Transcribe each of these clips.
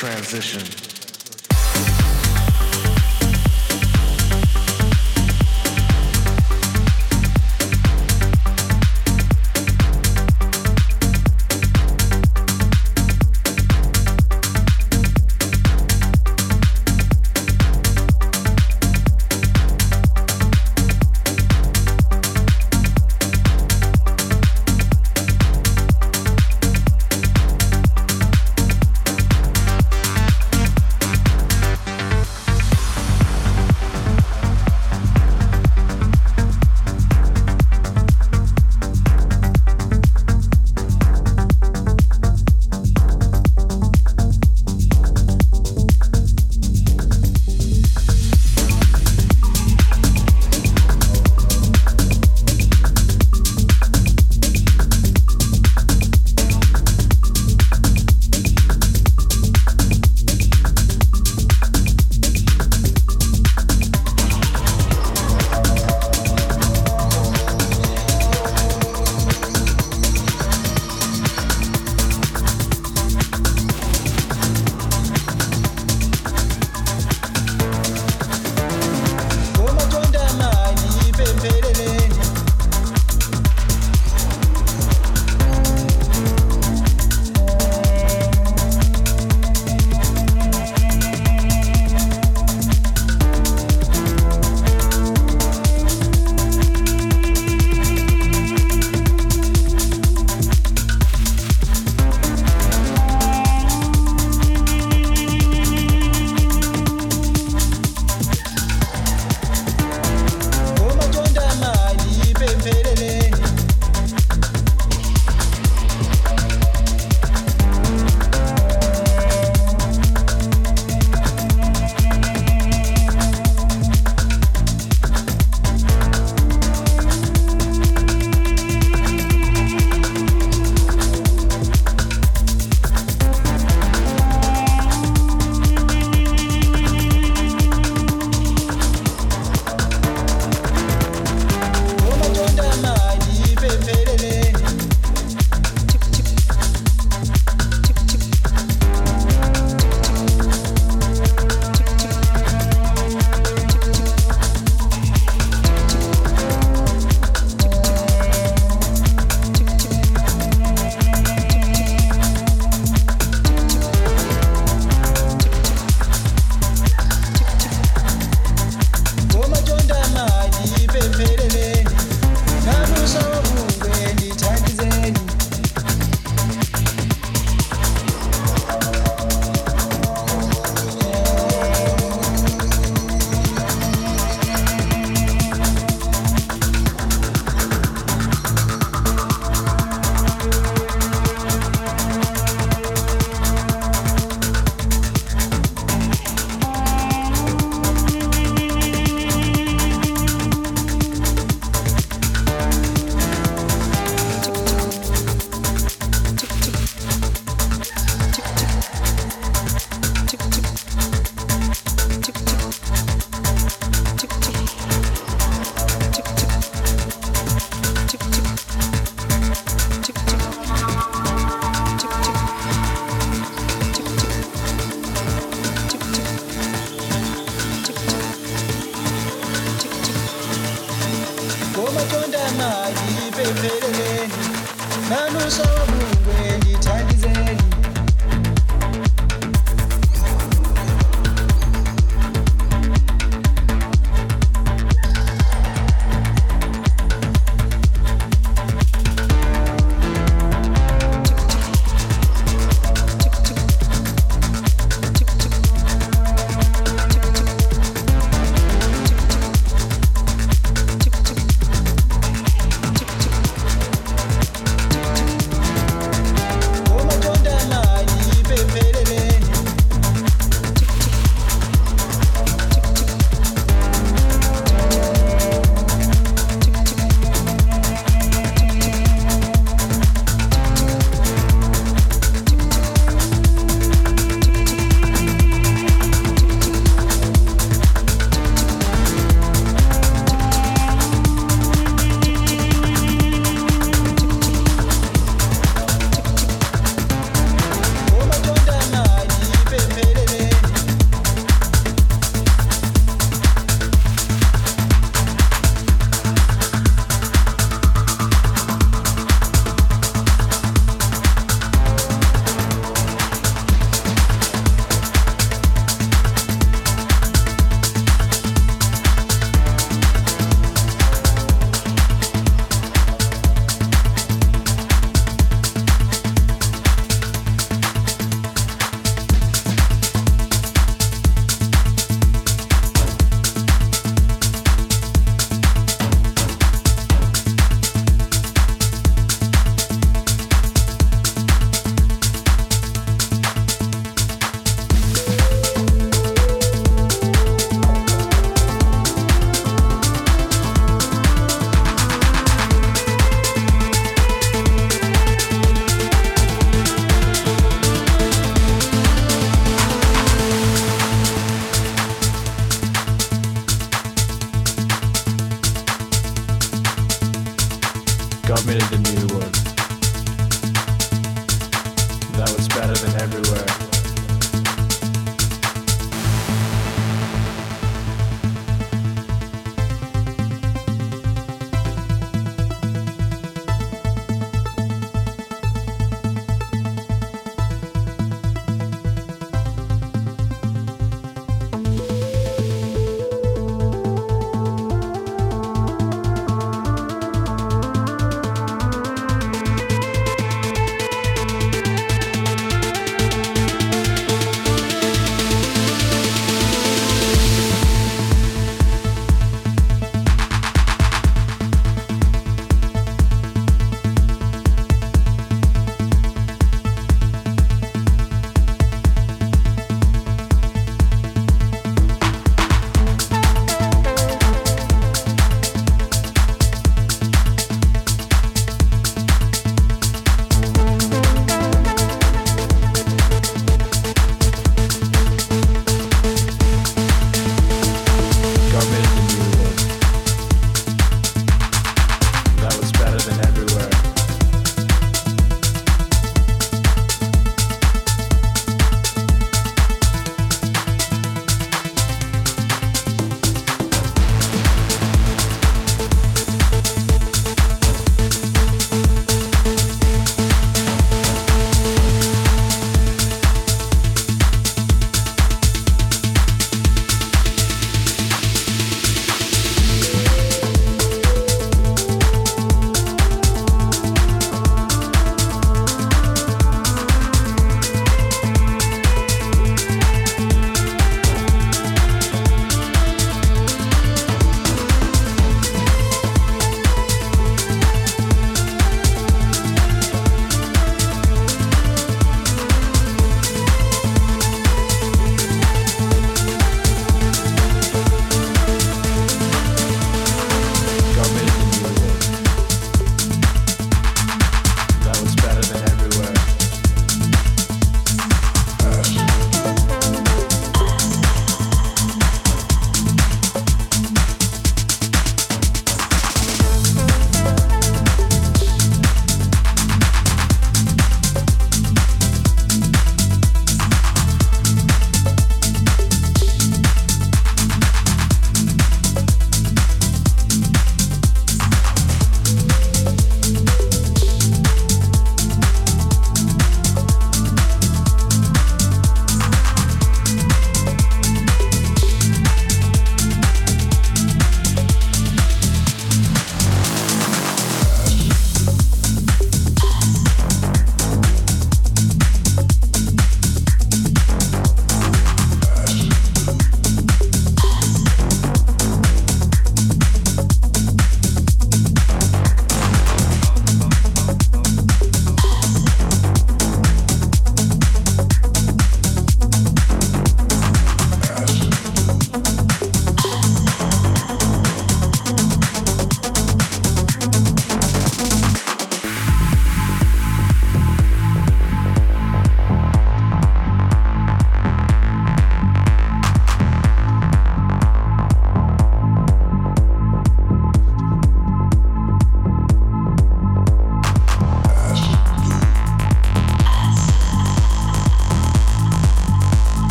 transition.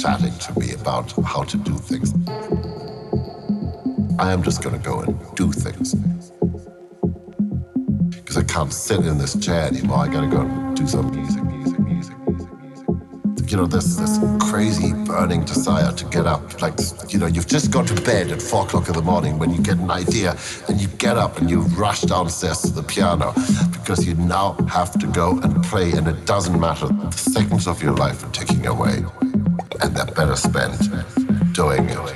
Chatting to me about how to do things. I am just going to go and do things. Because I can't sit in this chair anymore. I got to go and do some music, music, music, music, music. You know, this this crazy burning desire to get up. Like, you know, you've just gone to bed at four o'clock in the morning when you get an idea and you get up and you rush downstairs to the piano because you now have to go and play and it doesn't matter. The seconds of your life are ticking away spent doing it.